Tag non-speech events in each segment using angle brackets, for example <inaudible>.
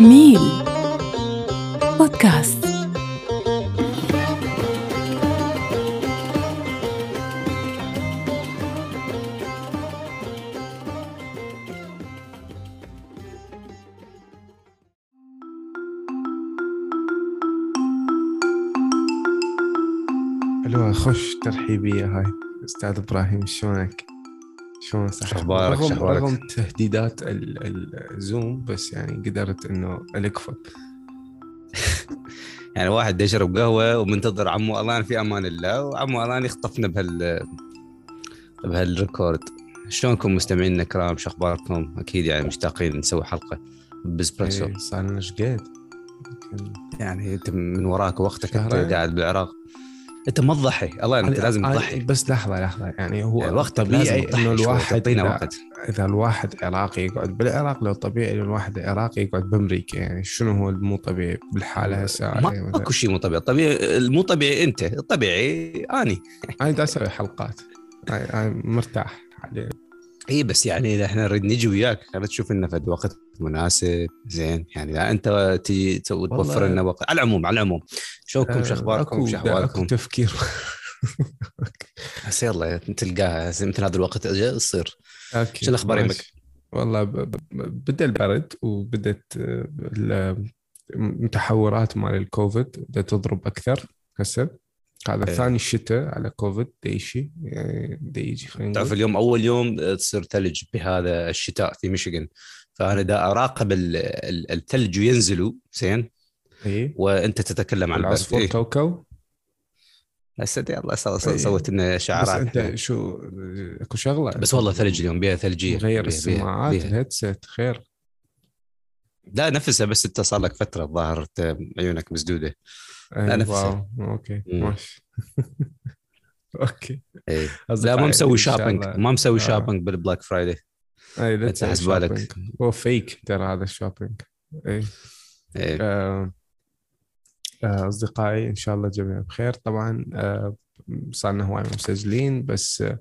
ميل بودكاست حلوة خش ترحيبية هاي أستاذ إبراهيم شلونك؟ شلون صح؟ شخبارك؟ رغم, شخبارك؟ رغم تهديدات ال- ال- الزوم بس يعني قدرت إنه ألقفك <laughs> يعني واحد يشرب قهوة ومنتظر عمو ألان في أمان الله وعمو ألان يخطفنا بهال بهالريكورد شلونكم مستمعينا الكرام شو أخباركم؟ أكيد يعني مشتاقين نسوي حلقة بإسبريسو إيه، صار لنا إيش يعني أنت من وراك وقتك أنت. قاعد بالعراق أنت ما تضحي. الله أنت لازم أنا- تضحي. بس لحظة لحظة. يعني هو يعني وقتك طبيعي تضحي الواحد تعطينا وقت. إذا الواحد عراقي يقعد بالعراق لو طبيعي إنه الواحد عراقي يقعد بأمريكا. يعني شنو هو المو طبيعي بالحالة هسه؟ يعني ما مثلاً. اكو شيء مو طبيعي. طبيعي المو طبيعي أنت الطبيعي أني. أنا دا أسوي حلقات. أنا مرتاح. حاليا اي بس يعني إذا إحنا نريد نجي وياك خلينا تشوف لنا فد وقت مناسب زين. يعني لا أنت تجي توفر لنا وقت. على العموم على العموم. شوكم شو اخباركم شو احوالكم تفكير. بس يلا تلقاها مثل هذا الوقت تصير okay شو الأخبار يمك؟ والله. بدا البرد وبدت آه، ال- المتحورات مال الكوفيد بدات تضرب أكثر هسه. هذا إيه. ثاني الشتاء على كوفيد دا يجي يعني دا يجي خلينا تعرف اليوم أول يوم تصير ثلج بهذا الشتاء في ميشيغان. فأنا دا أراقب ال- ال- الثلج ينزلوا زين؟ اي وأنت تتكلم عن العصفور إيه. كوكو. هسه يلا إيه. سويت لنا بس شعارات. أنت شو أكو شغلة؟ بس والله ثلج اليوم بيها ثلجية. غير السماعات ال headset خير. لا نفسها بس انت صار لك فترة الظاهر عيونك مسدودة أي نفسه. wow okay. ماشي <laughs> okay إيه لا ما مسوي shopping. ما مسوي. shopping بال Black Friday أي لا أنت تسوي حسب بالك. shopping. هو fake ترى هذا ال shopping اي إيه. آه، آه، أصدقائي إن شاء الله جميعا بخير طبعا آه، صارنا هواي مسجلين بس آه،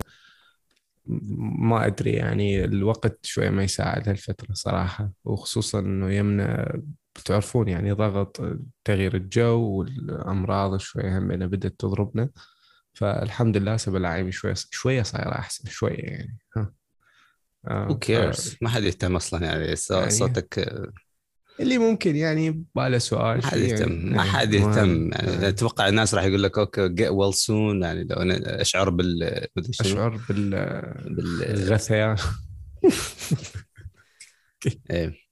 ما أدري يعني الوقت شوية ما يساعد هالفترة صراحة وخصوصا إنه يمنا بتعرفون يعني ضغط تغيير الجو والأمراض شوية هم بدأت تضربنا. فالحمد لله هسه بلاعيم شوية شوية صايرة أحسن شوية يعني. ها. آه، who cares ما حد يهتم أصلا يعني يعني صوتك آه، اللي ممكن يعني. باله سؤال ما حد يهتم. يعني. ما حد يهتم. يعني آه. أتوقع الناس راح يقول لك okay get well soon يعني لو أنا أشعر بال أشعر بال بال الغثيان <laughs> إيه.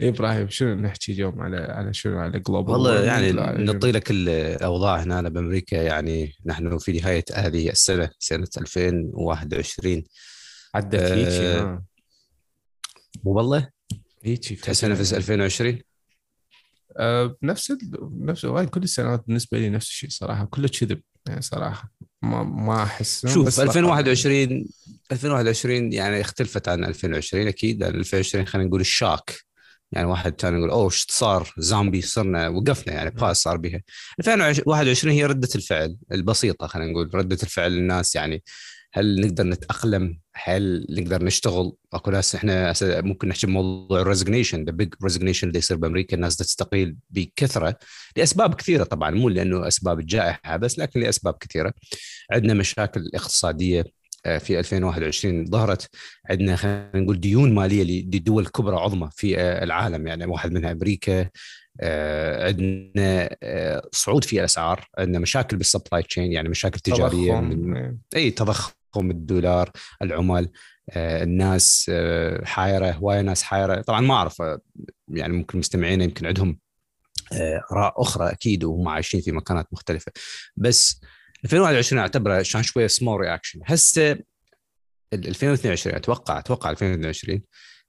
إبراهيم شنو نحكي اليوم على على شنو؟ على global والله يعني نعطي لك الأوضاع هنا. بأمريكا يعني نحن في نهاية هذه السنة سنة 2021 عدت آه، هيجي ها مو والله هيجي تحس إنه في 2020 آه، بنفس ال... نفس هاي كل السنوات بالنسبة لي نفس الشيء صراحة كله كذب يعني صراحة. ما ما أحس شوف بس رقم. 2021 2021 يعني اختلفت عن 2020 أكيد لأن 2020 خلينا نقول الشاك. يعني واحد كان يقول أوه إيش صار زامبي صرنا وقفنا يعني باس صار بها 2021 هي ردة الفعل البسيطة خلينا نقول ردة الفعل الناس يعني هل نقدر نتأقلم؟ هل نقدر نشتغل؟ اكو ناس إحنا ممكن نحكي بموضوع ال resignation the big resignation اللي يصير بأمريكا الناس تستقيل بكثرة لأسباب كثيرة طبعا مو لأنه أسباب الجائحه بس لكن لأسباب كثيرة. عندنا مشاكل اقتصادية آه، في 2021 ظهرت. عندنا خلينا نقول ديون مالية لدول كبرى عظمى في آه، العالم يعني واحد منها أمريكا عندنا آه، صعود في الأسعار عندنا مشاكل بال supply chain يعني مشاكل تجارية تضخم. من إيه. إي تضخم الدولار العمال آه، الناس آه، حايره هواية ناس حايره طبعا ما أعرف آه، يعني ممكن مستمعينا يمكن عندهم آه، آراء أخرى أكيد وهم عايشين في مكانات مختلفة بس 2021 أعتبره كان شوية small reaction هسه ال 2022 أتوقع أتوقع 2022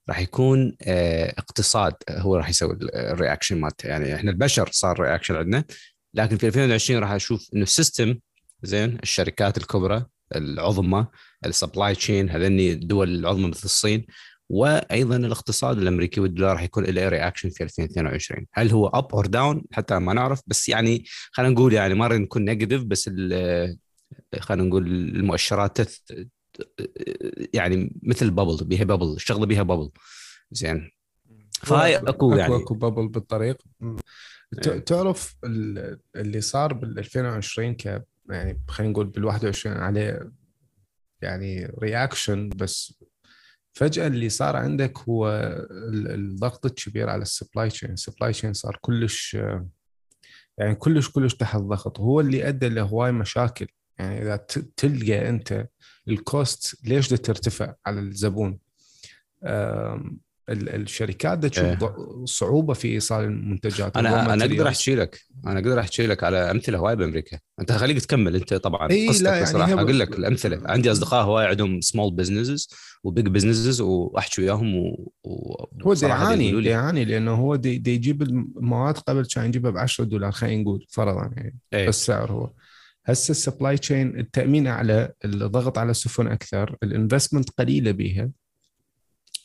راح يكون آه، اقتصاد هو راح يسوي ال reaction مالته يعني إحنا البشر صار reaction عندنا لكن في 2020 راح أشوف إنه ال system زين الشركات الكبرى العظمى ال supply chain هذني الدول العظمى مثل الصين وأيضا الاقتصاد الأمريكي والدولار راح يكون له reaction في 2022 هل هو up or down حتى ما نعرف بس يعني خلينا نقول يعني ما نكون negative بس ال- خلينا نقول المؤشرات. يعني مثل bubble بيها bubble الشغلة بيها بابل زين. فهاي أكو يعني. أكو bubble بالطريق. إيه. تعرف ال- اللي صار بال 2020 ك يعني خلينا نقول بال 21 عليه يعني reaction بس فجأة اللي صار عندك هو ال- الضغط الكبير على ال supply chain، ال supply chain صار كلش يعني كلش كلش تحت ضغط هو اللي أدى لهواي مشاكل. يعني إذا تلقى أنت ال cost ليش دا ترتفع على الزبون الشركات دا تشوف إيه. صعوبة في إيصال المنتجات أنا أنا أقدر. أحكي لك أنا أقدر أحكي لك على أمثلة هواي بأمريكا أنت خليك تكمل أنت طبعا إي قصتك لا يعني ب- أقول لك الأمثلة عندي أصدقاء هواي عندهم small businesses و big businesses وأحكي وياهم و... و... هو يعاني يعاني لأنه هو دي, دي يجيب المواد قبل كان يجيبها ب 10 دولار خلينا نقول فرضا يعني إيه. بس سعر هو هسه ال supply chain التأمين أعلى الضغط على السفن أكثر ال investment قليلة بيها.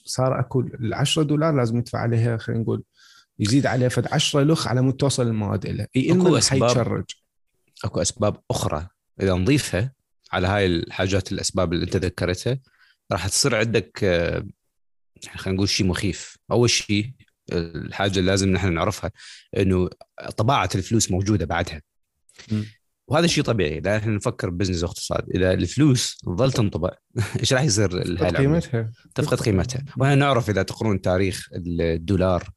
صار أكو ال 10 دولار لازم يدفع عليها خلينا نقول يزيد عليها فد 10 لخ على مود توصل المواد له إي أسباب. حيت charge. أكو أسباب أخرى. إذا نضيفها على هاي الحاجات الأسباب اللي أنت ذكرتها راح تصير عندك آه، خلينا نقول شيء مخيف. أول شيء الحاجة اللي لازم نحن نعرفها إنه طباعة الفلوس موجودة بعدها. وهذا شيء طبيعي. لا إحنا نفكر ب business واقتصاد إذا الفلوس تظل تنطبع <laughs> إيش راح يصير العملة؟ قيمتها. تفقد قيمتها. وهنا نعرف إذا تقرون تاريخ الدولار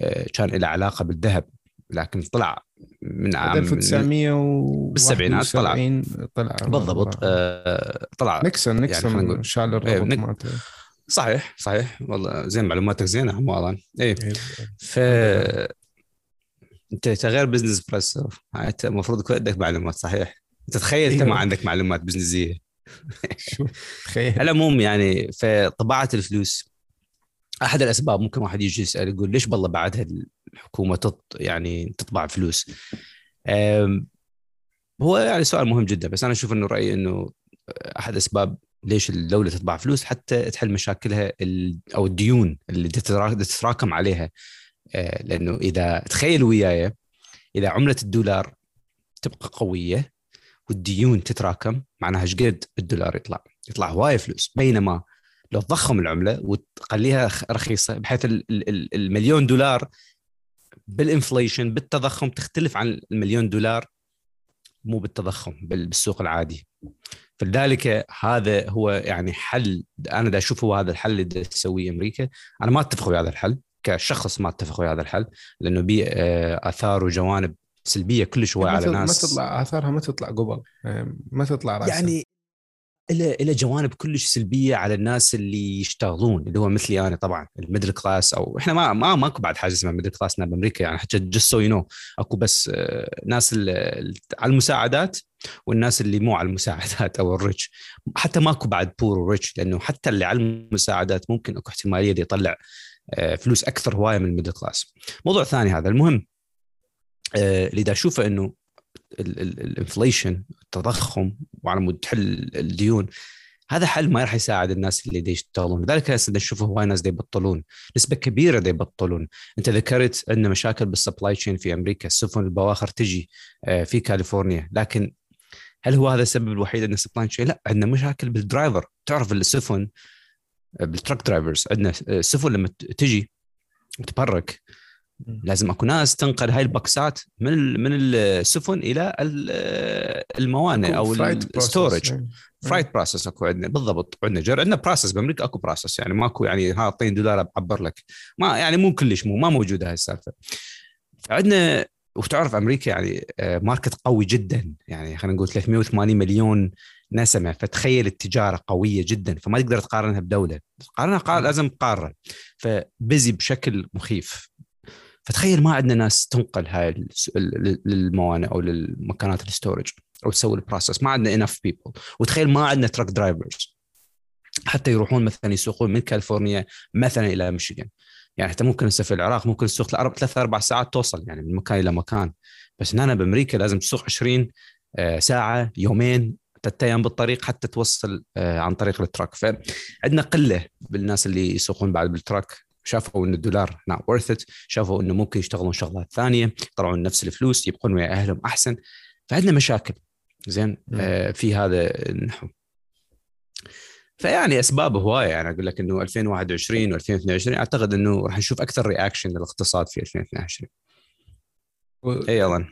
آه، كان له علاقة بالذهب لكن طلع من عام 1900 و بالسبعينات طلع. 71 طلع. بالضبط. آه، طلع. نيكسون يعني نيكسون نقول- شال إيه، الربط نيك- مالته. صحيح صحيح. والله زين معلوماتك زينة عموالا إيه. إيه. ف انت غير BizPresso انت المفروض يكون عندك معلومات صحيح؟ انت تخيل انت أيوة. ما عندك معلومات بزنسيه شو؟ تخيل. على العموم يعني فطباعه الفلوس. أحد الأسباب ممكن واحد يجي يسأل يقول ليش بالله بعدها الحكومة تط يعني تطبع فلوس؟ هو يعني سؤال مهم جدا بس أنا أشوف إنه رأيي إنه أحد اسباب ليش الدولة تطبع فلوس حتى تحل مشاكلها أو الديون اللي تترا- تتراكم عليها. لأنه إذا تخيل وياي إذا عملة الدولار تبقى قوية والديون تتراكم معناها إيش قد الدولار يطلع؟ يطلع هوايه فلوس. بينما لو تضخم العملة وتخليها رخيصة بحيث ال- ال- ال- المليون دولار بالإنفليشن بالتضخم تختلف عن المليون دولار مو بالتضخم بال- بالسوق العادي. فلذلك هذا هو يعني حل أنا دا أشوف هو هذا الحل اللي تسويه أمريكا. أنا ما أتفق ويا هذا الحل. كشخص ما اتفق ويا هذا الحل لأنه بيه آه، اثار وجوانب سلبية كلش هواي ما على تط- ما ناس تطلع آثارها ما تطلع قبل. ما تطلع راسا يعني إلى إلى جوانب كلش سلبية على الناس اللي يشتغلون اللي هو مثلي أنا طبعا ال middle class أو إحنا ما ما ماكو بعد حاجة اسمها middle class بأمريكا يعني حتى just so you know أكو بس آه، ناس على المساعدات والناس اللي مو على المساعدات أو ال rich. حتى ماكو بعد poor و rich لأنه حتى اللي على المساعدات ممكن أكو احتمالية دي يطلع فلوس أكثر هواية من ال middle class موضوع ثاني هذا المهم آه، اللي دا أشوفه إنه ال inflation التضخم وعلى مود تحل الديون هذا حل ما راح يساعد الناس اللي دي يشتغلون. لذلك هسه نشوف هواي ناس دي يبطلون. نسبة كبيرة دي يبطلون. أنت ذكرت عندنا مشاكل بال supply chain في أمريكا السفن البواخر تجي آه، في كاليفورنيا. لكن هل هو هذا السبب الوحيد إن ال supply chain لا عندنا مشاكل بال driver. تعرف السفن آه، بال truck drivers عندنا آه، السفن لما ت- تجي وتبرك لازم أكو ناس تنقل هاي البكسات من من السفن إلى ال- الموانئ أو ال storage freight process أكو عندنا بالضبط عندنا جر. عندنا process بأمريكا أكو process يعني ماكو يعني ها اعطيني دولار بعبر لك. ما يعني مو كلش مو ما موجودة هاي السالفة. فعندنا وتعرف أمريكا يعني آه، market قوي جدا. يعني خلينا نقول 380 مليون نسمه فتخيل التجارة قوية جدا فما تقدر تقارنها بدولة. تقارنها قار لازم قاره ف busy بشكل مخيف. فتخيل ما عندنا ناس تنقل هاي للموانئ أو للمكانات ال storage أو تسوي ال process ما عندنا enough people وتخيل ما عندنا truck drivers حتى يروحون مثلا يسوقون من كاليفورنيا مثلا إلى ميشيغان. يعني حتى ممكن هسه في العراق ممكن تسوق ثلاث أربع ساعات توصل يعني من مكان إلى مكان. بس هنا بأمريكا لازم تسوق 20 آه، ساعة يومين أيام بالطريق حتى توصل آه، عن طريق ال truck. فعندنا قلة بالناس اللي يسوقون بعد بال truck. شافوا إن الدولار not worth it. شافوا إنه ممكن يشتغلون شغلات ثانية يطلعون نفس الفلوس يبقون ويا أهلهم أحسن. فعندنا مشاكل. زين؟ مم. آه في هذا النحو. فيعني أسباب هواية. يعني أقول لك إنه 2021 و2022 أعتقد إنه راح نشوف أكثر reaction للاقتصاد في 2022 و... اي اظن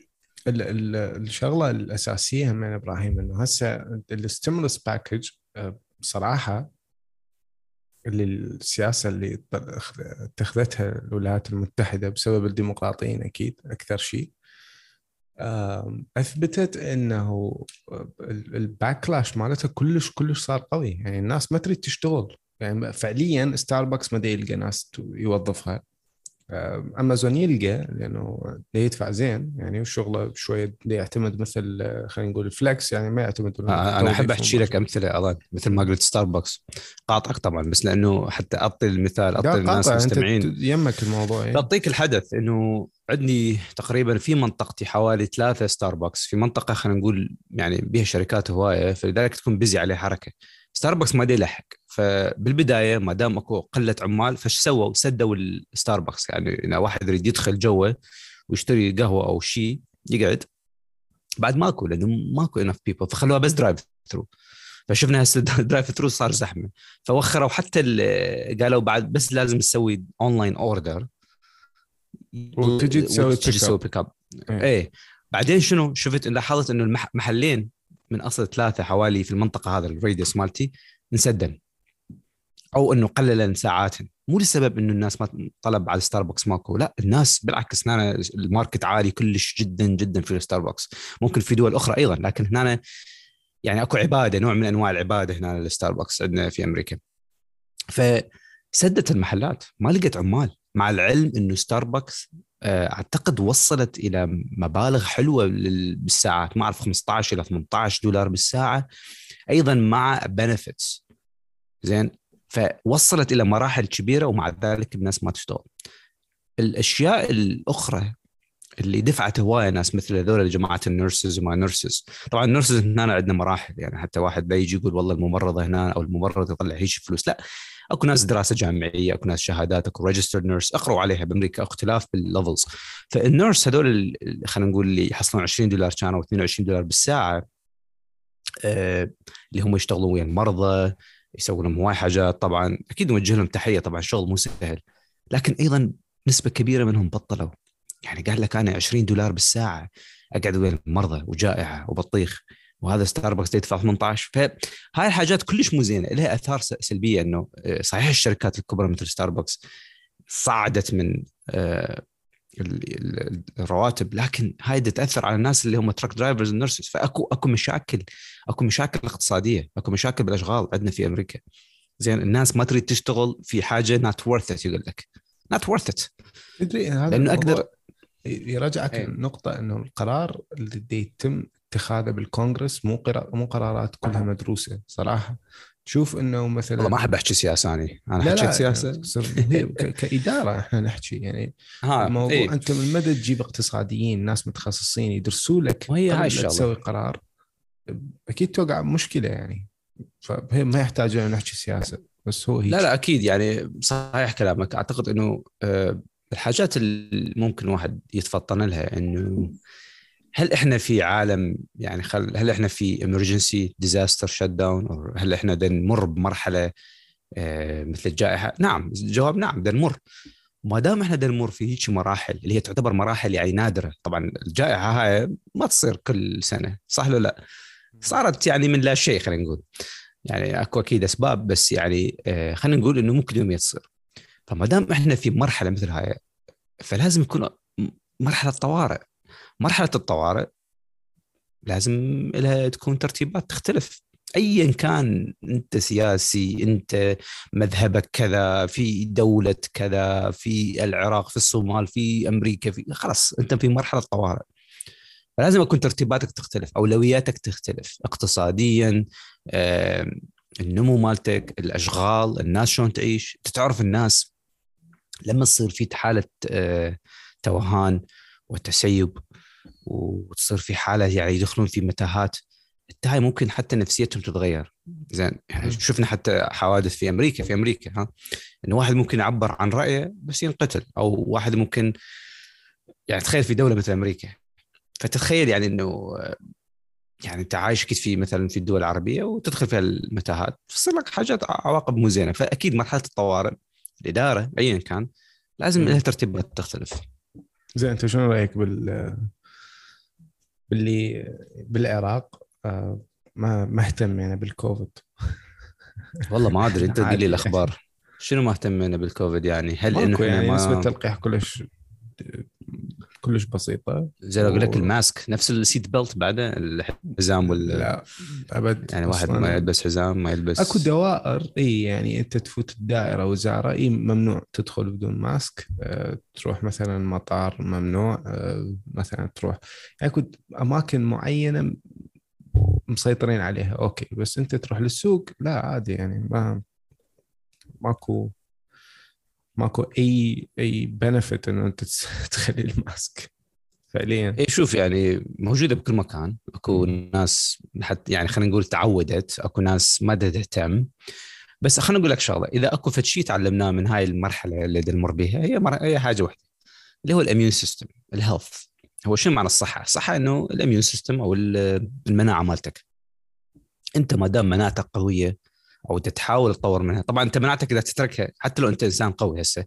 الشغلة الأساسية من إبراهيم إنه هسه ال stimulus package بصراحة اللي السياسة اللي اتخذتها الولايات المتحدة بسبب الديمقراطيين أكيد أكثر شيء. أثبتت إنه ال backlash مالتها كلش كلش صار قوي. يعني الناس ما تريد تشتغل. يعني فعليا ستاربكس ما يلقى ناس يوظفها. امازون يلقى لأنه يدفع زين يعني وشغله شوية يعتمد مثل خلينا نقول فليكس يعني ما يعتمد آه أنا أحب أحكي لك أمثلة اظن مثل ما قلت ستاربكس. قاطعك طبعا بس لأنه حتى أعطي المثال أعطي الناس المستمعين. يمك الموضوع يعني. بعطيك الحدث إنه عندي تقريبا في منطقتي حوالي ثلاثة ستاربكس في منطقة خلينا نقول يعني بها شركات هواية فلذلك تكون busy عليه حركة. ستاربكس ما دي يلحق فبالبداية ما دام أكو قلة عمال فش سووا؟ سدوا الستاربكس يعني اذا واحد يريد يدخل جوه ويشتري قهوة أو شيء يقعد. بعد ماكو لأنه ماكو enough people فخلوها بس drive thru فشفنا هسه <laughs> drive thru صار زحمة. فوخروا حتى قالوا بعد بس لازم تسوي online order وتجي تسوي pick up إيه. بعدين شنو؟ شفت لاحظت إنه المحلين من أصل ثلاثة حوالي في المنطقة هذا ال radius مالتي انسدن أو إنه قلل ساعاتهم مو لسبب إنه الناس ما طلب على ستاربكس ماكو. لا الناس بالعكس هنا ال market عالي كلش جدا جدا في الستاربكس ممكن في دول أخرى أيضا لكن هنا يعني أكو عبادة نوع من أنواع العبادة هنا للستاربكس عندنا في أمريكا. فسدت المحلات. ما لقت عمال. مع العلم إنه ستاربكس أعتقد وصلت إلى مبالغ حلوة بالساعات ما أعرف 15 إلى 18 دولار بالساعة أيضا مع benefits زين؟ فوصلت إلى مراحل كبيرة ومع ذلك الناس ما تشتغل. الأشياء الأخرى اللي دفعت هواية ناس مثل هذول جماعة ال nurses وما nurses. طبعا ال nurses هنا عندنا مراحل يعني حتى واحد بيجي يقول والله الممرضة هنا أو الممرض يطلع هيش فلوس. لا اكو ناس دراسة جامعية اكو ناس شهادات اكو registered nurse اقروا عليها بأمريكا اختلاف بال levels. فال nurse هذول خلينا نقول اللي يحصلون 20 دولار كانوا 22 دولار بالساعة آه اللي هم يشتغلون ويا المرضى يسوون لهم هواي حاجات طبعا أكيد نوجه لهم تحية طبعا شغل مو سهل. لكن أيضا نسبة كبيرة منهم بطلوا. يعني قال لك أنا 20 دولار بالساعة أقعد ويا المرضى وجائحة وبطيخ. وهذا ستاربكس يدفع 18 فهاي الحاجات كلش مو زينة. لها آثار سلبية إنه آه، صحيح الشركات الكبرى مثل ستاربكس صعدت من آه، الرواتب لكن هاي تأثر على الناس اللي هم truck drivers و nurses فاكو أكو مشاكل. أكو مشاكل اقتصادية. أكو مشاكل بالأشغال عندنا في أمريكا. زين الناس ما تريد تشتغل في حاجة not worth يقول لك. not worth it تدري هذا لأنه أقدر يرجعك أيه. النقطة إنه القرار اللي يتم اتخاذه بالكونغرس مو مو قرارات كلها مدروسة صراحة. تشوف إنه مثلا والله ما أحب أحكي سياسة أنا. أنا حكيت سياسة. <laughs> كإدارة إحنا نحكي يعني ها الموضوع إيه؟ أنت من مدى تجيب اقتصاديين ناس متخصصين يدرسوا لك وهي هاي الشغلة. تسوي قرار أكيد توقع مشكلة يعني. فهي ما يحتاج ان نحكي سياسة بس هو هيك. لا لا أكيد يعني صحيح كلامك. أعتقد إنه آه، الحاجات اللي ممكن واحد يتفطن لها إنه هل إحنا في عالم يعني خل هل إحنا في emergency disaster shut down أو هل إحنا نمر بمرحلة آه، مثل الجائحة؟ نعم الجواب نعم نمر. ما دام إحنا نمر في هيك مراحل اللي هي تعتبر مراحل يعني نادرة طبعا الجائحة هاي ما تصير كل سنة صح ولا لا؟ صارت يعني من لا شيء خلينا نقول. يعني أكو أكيد أسباب بس يعني آه، خلينا نقول إنه ممكن يوم تصير فما دام إحنا في مرحلة مثل هاي فلازم يكون مرحلة طوارئ. مرحلة الطوارئ لازم لها تكون ترتيبات تختلف. ايا كان أنت سياسي أنت مذهبك كذا في دولة كذا في العراق في الصومال في أمريكا في خلاص أنت في مرحلة طوارئ. فلازم يكون ترتيباتك تختلف أولوياتك تختلف اقتصاديا النمو مالتك الأشغال الناس شلون تعيش. تعرف الناس لما تصير في حالة آه، توهان وتسيب وتصير في حالة يعني يدخلون في متاهات هاي ممكن حتى نفسيتهم تتغير. زين يعني شفنا حتى حوادث في أمريكا في أمريكا ها إنه واحد ممكن يعبر عن رأيه بس ينقتل أو واحد ممكن يعني تخيل في دولة مثل أمريكا. فتتخيل يعني إنه يعني أنت عايش أكيد في مثلا في الدول العربية وتدخل فيها المتاهات تصير لك حاجات عواقب مو زينة. فأكيد مرحلة الطوارئ الإدارة ايا كان لازم لها ترتيبات تختلف. زين أنت شنو رأيك بال باللي بالعراق آه، ما مهتم يعني بالكوفيد. <laughs> والله ما أدري أنت قل لي الأخبار. شنو مهتمين بالكوفيد يعني؟ هل إنه يعني ما... نسبة التلقيح كلش كلش بسيطة. زي لو أقول لك ال mask نفس ال seat belt بعده الحزام وال لا أبد يعني واحد ما يلبس حزام ما يلبس أكو دوائر إي يعني أنت تفوت الدائرة وزارة إي ممنوع تدخل بدون mask. أه تروح مثلا مطار ممنوع. أه مثلا تروح أكو أماكن معينة مسيطرين عليها okay. بس أنت تروح للسوق لا عادي يعني ما ماكو ماكو أي أي benefit إنه أنت <laughs> تخلي ال mask. فعليا. اي شوف يعني موجودة بكل مكان. أكو ناس حتى يعني خلينا نقول تعودت أكو ناس ما تهتم. بس خلينا نقول لك شغلة إذا أكو فد شيء تعلمناه من هاي المرحلة اللي نمر بها هي مر... هي حاجة واحدة اللي هو ال immune system ال health هو شنو معنى الصحة؟ الصحة إنه ال immune system أو المناعة مالتك. أنت ما دام مناعتك قوية أو تحاول تطور منها. طبعا أنت مناعتك إذا تتركها حتى لو أنت إنسان قوي هسه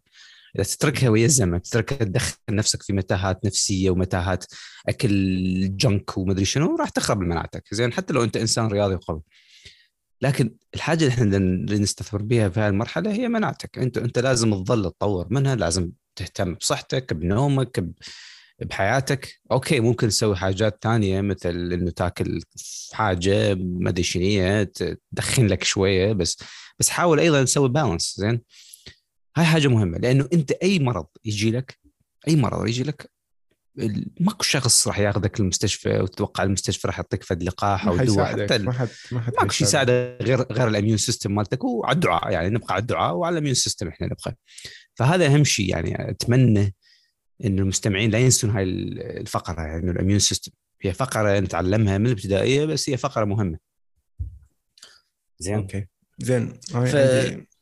إذا تتركها ويا الزمن تتركها تدخل نفسك في متاهات نفسية ومتاهات أكل junk ومدري شنو راح تخرب مناعتك. زين حتى لو أنت إنسان رياضي وقوي. لكن الحاجة اللي إحنا نستثمر بها في هذه المرحلة هي مناعتك. انت أنت لازم تظل تطور منها لازم تهتم بصحتك بنومك بحياتك. أوكي ممكن تسوي حاجات ثانية مثل إنه تاكل حاجة ما أدري شنو تدخن لك شوية بس بس حاول أيضا تسوي بالانس زين؟ هاي حاجة مهمة لأنه أنت أي مرض يجي لك أي مرض يجي لك ماكو شخص راح ياخذك المستشفى وتتوقع المستشفى راح يعطيك فد لقاح أو دواء حتى ما حد ما حد ماكو شيء يساعدك غير غير ال immune system مالتك وعلى الدعاء يعني نبقى على الدعاء وعلى ال immune system إحنا نبقى. فهذا أهم شيء يعني أتمنى إنه المستمعين لا ينسون هاي الفقرة يعني ال immune system. هي فقرة نتعلمها من الابتدائية بس هي فقرة مهمة. زين. okay. زين. ف...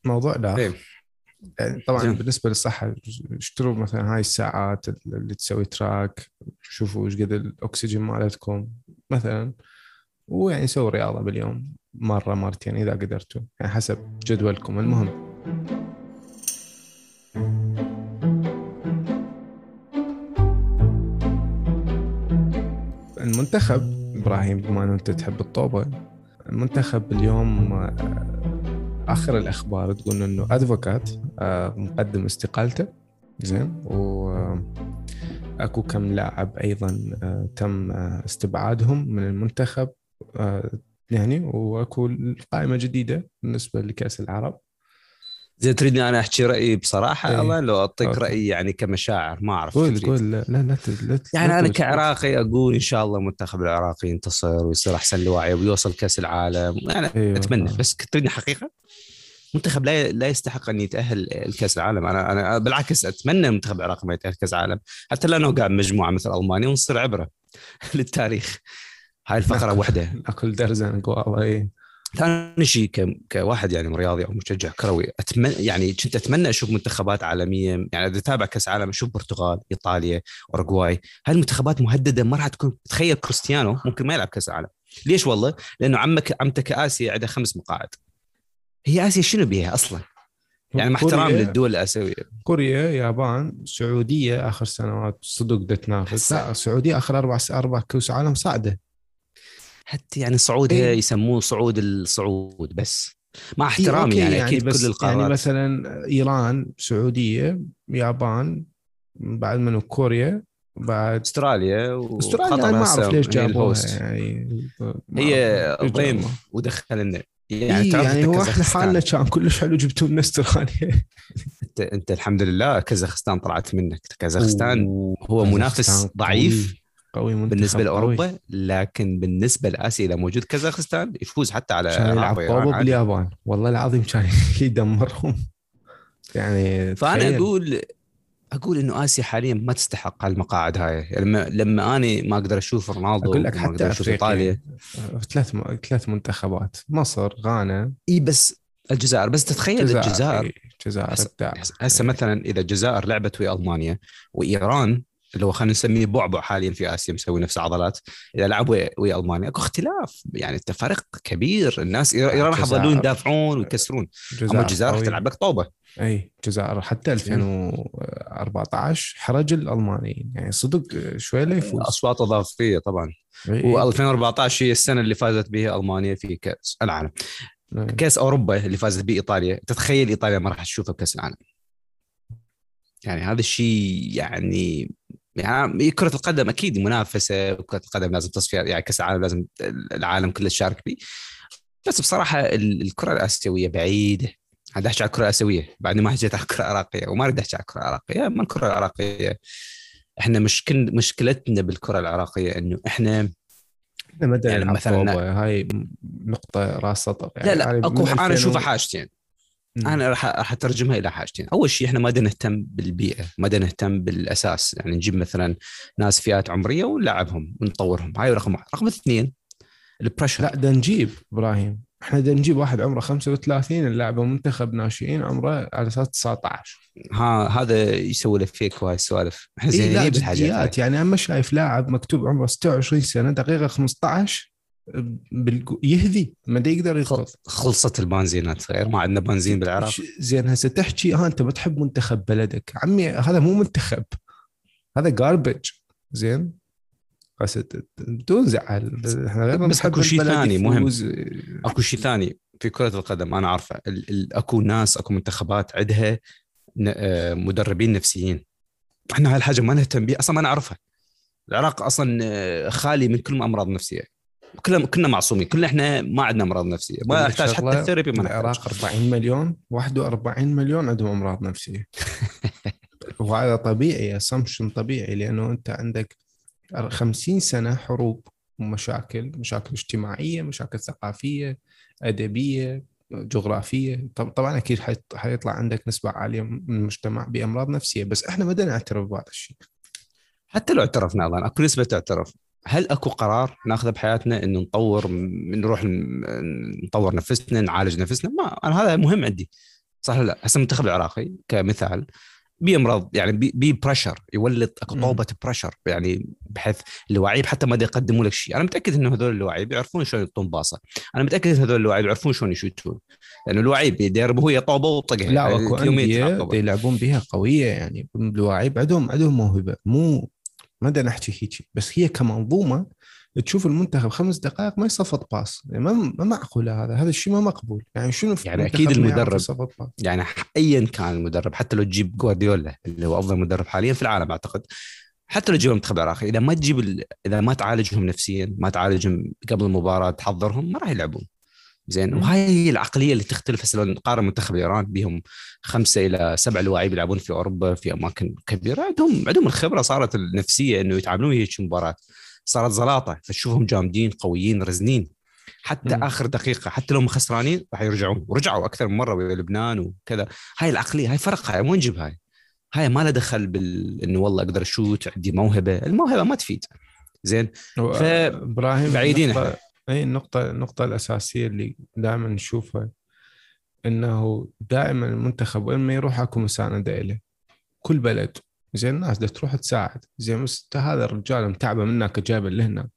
موضوع لا. يعني طبعا زين. بالنسبة للصحة اشتروا مثلا هاي الساعات اللي تسوي track شوفوا إيش قد الأكسجين مالتكم مثلا. ويعني سووا رياضة باليوم مرة مرتين إذا قدرتوا يعني حسب جدولكم المهم. المنتخب. إبراهيم بما إنه أنت تحب الطوبة المنتخب اليوم آه، آخر الأخبار تقول إنه ادفوكات آه، مقدم استقالته. زين. و آه، أكو كم لاعب أيضا تم استبعادهم من المنتخب يعني وأكو قائمة جديدة بالنسبة لكأس العرب. زي تريدني أنا أحكي رأيي بصراحة؟ إيه. الله لو أعطيك رأيي يعني كمشاعر ما أعرف قول قول. لا لا لا, لا يعني لا أنا كعراقي أقول إن شاء الله المنتخب العراقي ينتصر ويصير أحسن لوعي ويوصل كأس العالم. يعني إيه أتمنى. بس تريدني حقيقة؟ منتخب لا لا يستحق أن يتأهل لكاس العالم. أنا أنا بالعكس أتمنى المنتخب العراقي ما يتأهل كأس العالم. حتى لو نوقع مجموعه مثل ألمانيا ونصير عبرة <laughs> للتاريخ. هاي الفقرة وحدة. أكل درزن قواوي ثاني شيء كواحد يعني رياضي أو مشجع كروي اتمنى يعني كنت أتمنى أشوف منتخبات عالمية يعني إذا اتابع كأس عالم أشوف برتغال، إيطاليا، اورجواي، هاي المنتخبات مهددة ما راح تكون تخيل كريستيانو ممكن ما يلعب كأس العالم، ليش والله؟ لأنه عمك عمتك آسيا عندها خمس مقاعد. هي آسيا شنو بيها أصلا؟ يعني مع احترام للدول الآسيوية. كوريا يابان السعوديه آخر سنوات صدق تنافس لا السعوديه آخر أربع أربع كؤوس عالم صاعدة. حتى يعني صعود إيه؟ يسموه صعود الصعود بس. مع احترامي إيه يعني, يعني أكيد بس كل القارات. يعني مثلا إيران سعودية يابان بعد منو كوريا بعد أستراليا أستراليا يعني ما أعرف ليش جابوها يعني. هي ضيم ودخل لنا يعني, إيه يعني هو إحنا حالنا كان كلش حلو جبتوا لنا أستراليا. أنت أنت الحمد لله كازاخستان طلعت منك. كازاخستان هو منافس ضعيف. قوي منتخب بالنسبة لأوروبا لكن بالنسبة لآسيا إذا موجود كازاخستان يفوز حتى على كان يلعب باليابان. والله العظيم <laughs> كان يدمرهم يعني فأنا أقول أقول إنه آسيا حاليا ما تستحق المقاعد هاي. يعني لما لما أنا ما أقدر أشوف رونالدو أقول لك حتى أشوف إيطاليا. ثلاث ثلاث منتخبات. مصر غانا. إي بس الجزائر. بس تتخيل الجزائر الجزائر. هسه مثلا إذا الجزائر لعبت ويا ألمانيا وإيران اللي هو خلينا نسميه بعبع حاليا في آسيا مسوي نفس عضلات إذا لعب ويا, ويا ألمانيا أكو اختلاف. يعني فرق كبير الناس ايران راح يظلون يدافعون ويكسرون. أما الجزائر راح تلعب لك طوبة. أي الجزائر حتى 2014 حرج الألمانيين. يعني صدق شوي لا يفوز. أصوات إضافية طبعا. و2014 هي السنة اللي فازت بها ألمانيا في كأس العالم. أي. كأس أوروبا اللي فازت به إيطاليا. تتخيل إيطاليا ما راح تشوفها بكأس العالم. يعني هذا الشيء يعني يعني كرة القدم أكيد منافسة وكرة القدم لازم تصفيات يعني كأس العالم لازم العالم كله يشارك فيه. بس بصراحة الكرة الآسيوية بعيدة. أنا أحكي على الكرة الآسيوية بعد ما حكيت على الكرة العراقية وما أريد أحكي على الكرة العراقية. ما الكرة العراقية إحنا مشكل مشكلتنا بالكرة العراقية إنه إحنا يعني مثلا هاي نقطة راس سطر. يعني لا لا يعني أكو أنا أشوفها حاجتين. أنا راح راح أترجمها إلى حاجتين، أول شيء إحنا ما نهتم بالبيئة، ما نهتم بالأساس، يعني نجيب مثلا ناس فئات عمرية ونلعبهم ونطورهم، هاي رقم واحد، رقم اثنين البريشر لا ده نجيب إبراهيم. إحنا بدنا نجيب واحد عمره 35 نلعبه منتخب ناشئين عمره على أساس 19 ها هذا يسوي له فيك وهاي السوالف. إحنا إيه زينين بالحاجات يعني أما شايف لاعب مكتوب عمره 26 سنة دقيقة 15 يهذي ما يقدر يدخل. خلصت البنزينات غير ما عندنا بنزين بالعراق. زين هسه تحكي ها انت بتحب منتخب بلدك. عمي هذا مو منتخب هذا جاربج زين؟ بس بدون زعل إحنا غير بس أكو شيء ثاني مهم. أكو شيء ثاني في كرة القدم أنا عارفه أكو ناس أكو منتخبات عندها آه، مدربين نفسيين. إحنا هاي الحاجة ما نهتم بها أصلا ما نعرفها. العراق أصلا آه، خالي من كل امراض نفسيه كلنا كلنا معصومين. كلنا إحنا ما عندنا أمراض نفسية. ما نحتاج حتى الثيرابي ما نحتاج. العراق 40 مليون 41 مليون عندهم أمراض نفسية. <laughs> وهذا طبيعي اسامبشن طبيعي لأنه أنت عندك 50 سنة حروب ومشاكل مشاكل اجتماعية مشاكل ثقافية أدبية جغرافية. طبعا أكيد حيطلع عندك نسبة عالية من المجتمع بأمراض نفسية بس إحنا ما نعترف بهذا الشيء. حتى لو اعترفنا أظن. أكو نسبة تعترف. هل أكو قرار ناخذه بحياتنا إنه نطور نروح نطور نفسنا نعالج نفسنا؟ ما أنا هذا مهم عندي. صح لا؟ هسه المنتخب العراقي كمثال بيمرض يعني بي pressure يولد أكو طوبة pressure يعني بحيث اللواعيب حتى ما يقدموا لك شيء. أنا متأكد إنه هذول اللواعيب يعرفون شلون يطون باصة. أنا متأكد إن هذول اللواعيب يعرفون شلون يشوتون. لأنه اللواعيب يدربوا هي طوبه وطقها لا أكو أندية يلعبون بها قوية يعني اللواعيب عندهم عندهم موهبة. مو ما بدنا نحكي هيك؟ بس هي كمنظومة تشوف المنتخب خمس دقائق ما يصفط pass. يعني ما ما معقولة هذا. هذا الشيء ما مقبول. يعني شنو في يعني أكيد المدرب يعني ايا كان المدرب حتى لو تجيب جوارديولا اللي هو أفضل مدرب حاليا في العالم أعتقد حتى لو تجيب المنتخب العراقي إذا ما تجيب. إذا ما تعالجهم نفسيا ما تعالجهم قبل المباراة تحضرهم ما راح يلعبون. زين. وهاي هي العقلية اللي تختلف. هسه لو نقارن منتخب إيران بهم خمسة إلى سبع لواعيب يلعبون في أوروبا في أماكن كبيرة عندهم عندهم الخبرة صارت النفسية إنه يتعاملون ويا هيك مباراة. صارت زلاطة. فتشوفهم جامدين قويين رزنين. حتى م. آخر دقيقة حتى لو خسرانين راح يرجعون. ورجعوا أكثر من مرة ويا لبنان وكذا. هاي العقلية هاي فرق هاي وين نجيب هاي؟ هاي ما لها دخل بال إنه والله أقدر أشوت عندي موهبة. الموهبة ما تفيد. زين. ف إبراهيم بعيدين. أي النقطة النقطة الأساسية اللي دائما نشوفها إنه دائما المنتخب وين ما يروح أكو مساندة له كل بلد. زين الناس بدها تروح تساعد. زين بس هذا الرجال متعبة منك جايبه لهنا.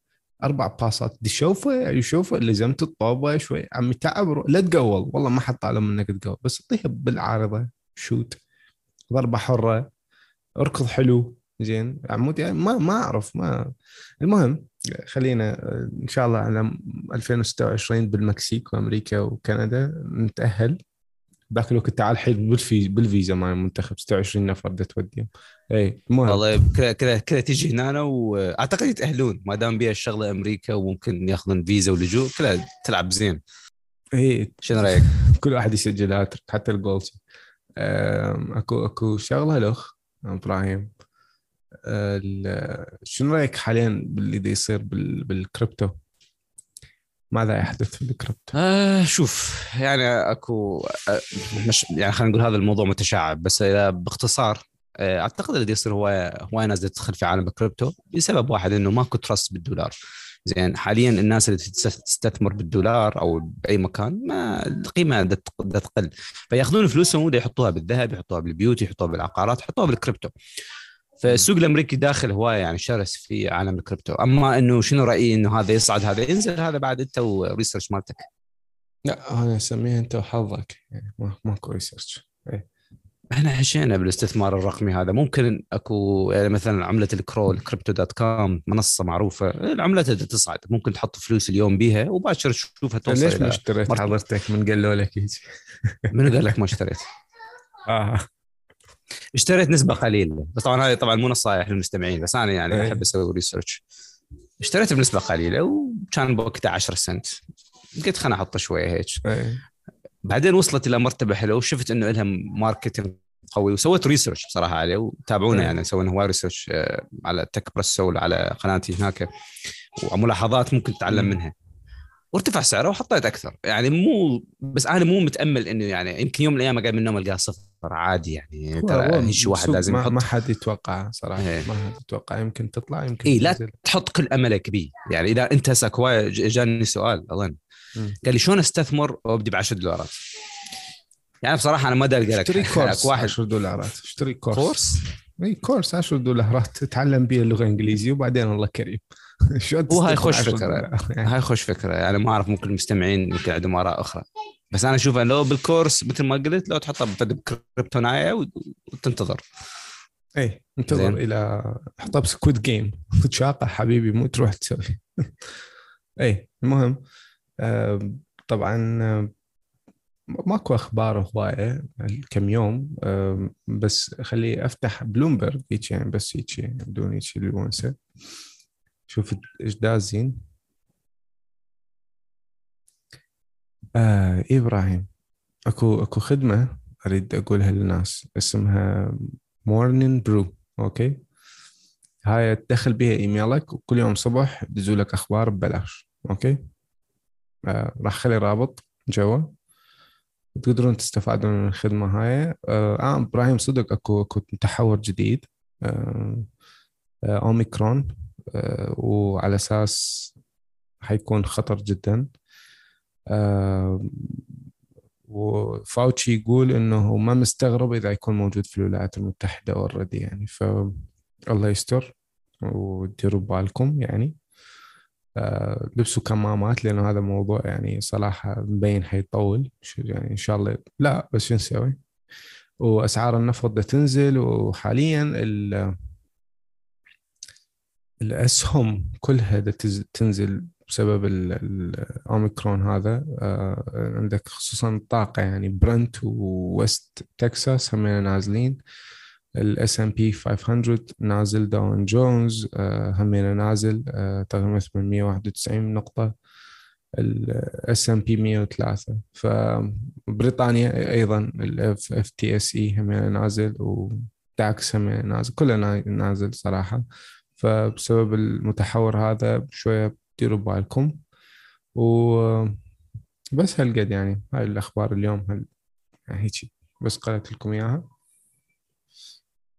أربع باصات. دي شوفه يشوفه لزمت الطوبة شوي. عمي تعب لا تقول. والله ما حد طالب منك تقول. بس اعطيها بالعارضة. شوت. ضربة حرة. اركض حلو. زين عمود يعني ما ما أعرف ما. المهم خلينا إن شاء الله على 2026 بالمكسيك وأمريكا وكندا نتأهل. ذاك الوقت تعال حيل بالفي بالفيزا مع المنتخب. 26 نفر بدها توديهم. إي المهم. والله كذا كذا كذا تيجي هنا واعتقد يتأهلون. ما دام بيها الشغلة أمريكا وممكن ياخذون فيزا ولجوء كذا تلعب زين. إي. شنو رأيك؟ كل واحد يسجل هاتريك حتى الجولز أكو أكو شغلة لخ إبراهيم. شنو رأيك حاليا باللي يصير بالكريبتو؟ ماذا يحدث في الكريبتو؟ آه شوف يعني أكو آه، مش يعني خلينا نقول هذا الموضوع متشعب بس إذا باختصار آه، أعتقد الذي يصير هو هواي ناس تدخل في عالم الكريبتو لسبب واحد إنه ماكو trust بالدولار زين حاليا الناس اللي تستثمر بالدولار أو بأي مكان ما القيمة تقل فيأخذون فلوسهم وده يحطوها بالذهب يحطوها بالبيوت يحطوها بالعقارات يحطوها بالكريبتو فالسوق الأمريكي داخل هواية يعني شرس في عالم الكريبتو. أما إنه شنو رأيي إنه هذا يصعد هذا ينزل هذا بعد أنت وال research مالتك؟ لا أنا اسميها أنت وحظك. يعني ماكو research إحنا حچينا بالاستثمار الرقمي هذا. ممكن أكو يعني مثلا عملة الكرول Crypto.com منصة معروفة. العملات تصعد. ممكن تحط فلوس اليوم بيها وباچر تشوفها توصل ليش ما اشتريت حضرتك من قالوا لك هيك. من قال لك ما اشتريت؟ <laughs> آه. اشتريت نسبة قليلة. بس طبعا هذه طبعا مو نصائح للمستمعين بس أنا يعني أحب أسوي research اشتريت بنسبة قليلة وكان بوقتها 10 سنت. قلت خليني أحط شوية هيك. بعدين وصلت إلى مرتبة حلوة وشفت إنه لها marketing قوي وسويت research بصراحة عليه وتابعونا يعني سوينا هواي research آه، على TechPresso على قناتي هناك. وملاحظات ممكن تتعلم منها. وارتفع سعره وحطيت أكثر. يعني مو بس أنا مو متأمل إنه يعني يمكن يوم من الأيام اقعد من النوم ألقاه صفر عادي يعني. ترى هيك واحد لازم يحط. ما حد يتوقع صراحة. إيه. ما حد يتوقع يمكن تطلع يمكن اي لا تحط كل املك بيه يعني إذا أنت هسه جاني سؤال أظن. قال لي شلون أستثمر وأبدي ب 10 دولارات؟ يعني بصراحة أنا ما ادري لك اشتري <laughs> course واحد. 10 دولارات. اشتري كورس. كورس؟ إي كورس 10 دولارات. تتعلم به اللغة الإنجليزية وبعدين الله كريم. <laughs> شو وهاي خوش فكرة. هاي خوش فكرة. يعني ما أعرف ممكن المستمعين يمكن عندهم آراء أخرى. بس أنا أشوف لو بال course مثل ما قلت لو تحطها بكريبتونايه وتنتظر. اي انتظر إلى حطها بسكوت جيم. شاقة حبيبي مو تروح تسوي. <laughs> اي المهم طبعا ماكو أخبار هواية كم يوم بس خلي أفتح بلومبرج هيك يعني بس هيك بدون هيك الونسه شوف إيش دازين آه إبراهيم. أكو أكو خدمة أريد أقولها للناس. اسمها Morning Brew okay؟ هاي تدخل بها إيميلك وكل يوم صبح يدزوا أخبار ببلاش okay؟ آه راح خلي رابط جوا. تقدرون تستفادون من الخدمة هاي. آه, آه إبراهيم صدق أكو أكو تحور جديد. آه آه أوميكرون. آه وعلى أساس حيكون خطر جدا. آه وفاوتشي يقول إنه ما مستغرب إذا يكون موجود في الولايات المتحدة اوريدي يعني. فالله يستر وديروا بالكم يعني. آه، لبسوا كمامات لأنه هذا موضوع يعني صراحة مبين حيطول. يعني إن شاء الله لا بس شو نسوي؟ وأسعار النفط تنزل وحاليا الأسهم كلها تنزل بسبب الاوميكرون هذا آه، عندك خصوصا الطاقه يعني برنت وويست تكساس هم نازلين. ال S&P 500 نازل داو جونز آه، همينه نازل آه، تقريبا 891 نقطة. ال S&P 103 فبريطانيا أيضا ال اف FTSE همينه نازل وداكس همينه نازل كلها نازل صراحة. فبسبب المتحور هذا شوية ديروا بالكم و بس هالقد يعني هاي الأخبار اليوم هل يعني هيك بس قرأت لكم إياها.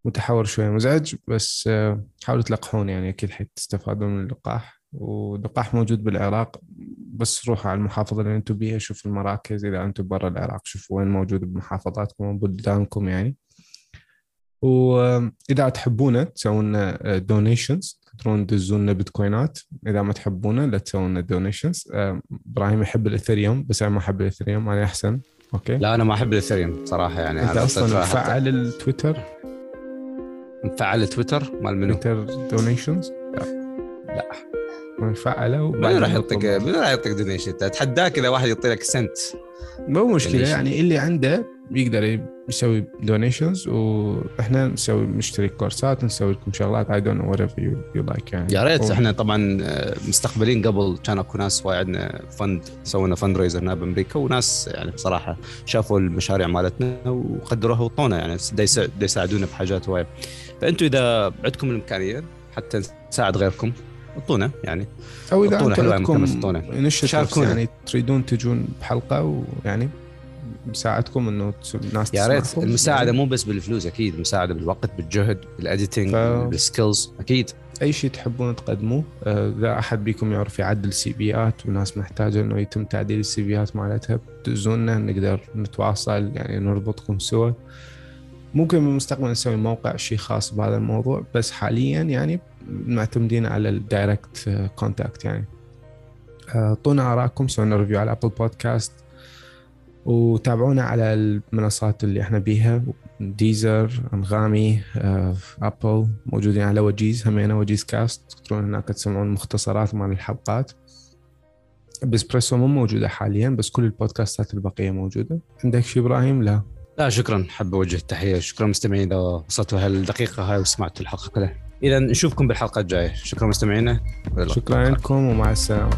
متحور شوي مزعج بس آه، حاولوا تلقحون يعني أكيد حتستفادون من اللقاح. واللقاح موجود بالعراق بس روحوا على المحافظة اللي أنتم بيها شوفوا المراكز. إذا أنتم برا العراق شوفوا وين موجود بمحافظاتكم وبلدانكم يعني. وإذا تحبونا تسوون donations آه، تقدرون تدزون لنا بيتكوينات. إذا ما تحبونا لا تسوون لنا donations آه، إبراهيم يحب الاثريوم بس أنا ما أحب الاثريوم أنا أحسن. أوكي. لا أنا ما أحب الاثريوم صراحة يعني. أنت أصلا مفعل التويتر؟ مفعل تويتر مال منو؟ تويتر donations؟ لا لا. مفعله من راح يعطيك من راح يعطيك donation اتحداك إذا واحد يعطي لك سنت مو مشكلة يعني اللي عنده بيقدر يسوي donations وإحنا نسوي نشتري كورسات نسوي لكم شغلات I don't know whatever you like يعني. يا ريت. إحنا طبعا آه، مستقبلين قبل كان أكو ناس وايد عندنا fund سوينا fundraiser هنا بأمريكا وناس يعني بصراحة شافوا المشاريع مالتنا وقدروها وطونا يعني يساعدونا بحاجات وايد. فانتم إذا عندكم الإمكانية حتى نساعد غيركم. أعطونا يعني. أو إذا أنتم عندكم يعني تريدون تجون بحلقة ويعني مساعدكم إنه الناس يا ريت. المساعدة مو بس بالفلوس أكيد. المساعده بالوقت بالجهد بال editing ف... بال skills أكيد. أي شيء تحبون تقدموه آه، إذا أحد بيكم يعرف يعدل CV ات وناس محتاجة إنه يتم تعديل ال CV ات مالتها تدزونا نقدر نتواصل يعني نربطكم سوا. ممكن بالمستقبل نسوي موقع شيء خاص بهذا الموضوع بس حاليا يعني معتمدين على ال direct contact يعني. اعطونا آرائكم سوينا review على Apple Podcast وتابعونا على المنصات اللي إحنا بيها ديزر أنغامي ابل موجودين على وجيز همينا وجيز cast تقدرون هناك تسمعون مختصرات مال الحلقات. بيزبريسو مو موجودة حاليا بس كل البودكاستات البقية موجودة. عندك شيء إبراهيم؟ لا. لا شكرا. حاب أوجه التحية. شكرا مستمعين إذا وصلتوا هالدقيقه هاي وسمعتوا الحلقة. كلها اذا نشوفكم بالحلقة الجاية. شكرا مستمعينا. شكرا لكم ومع السلامة.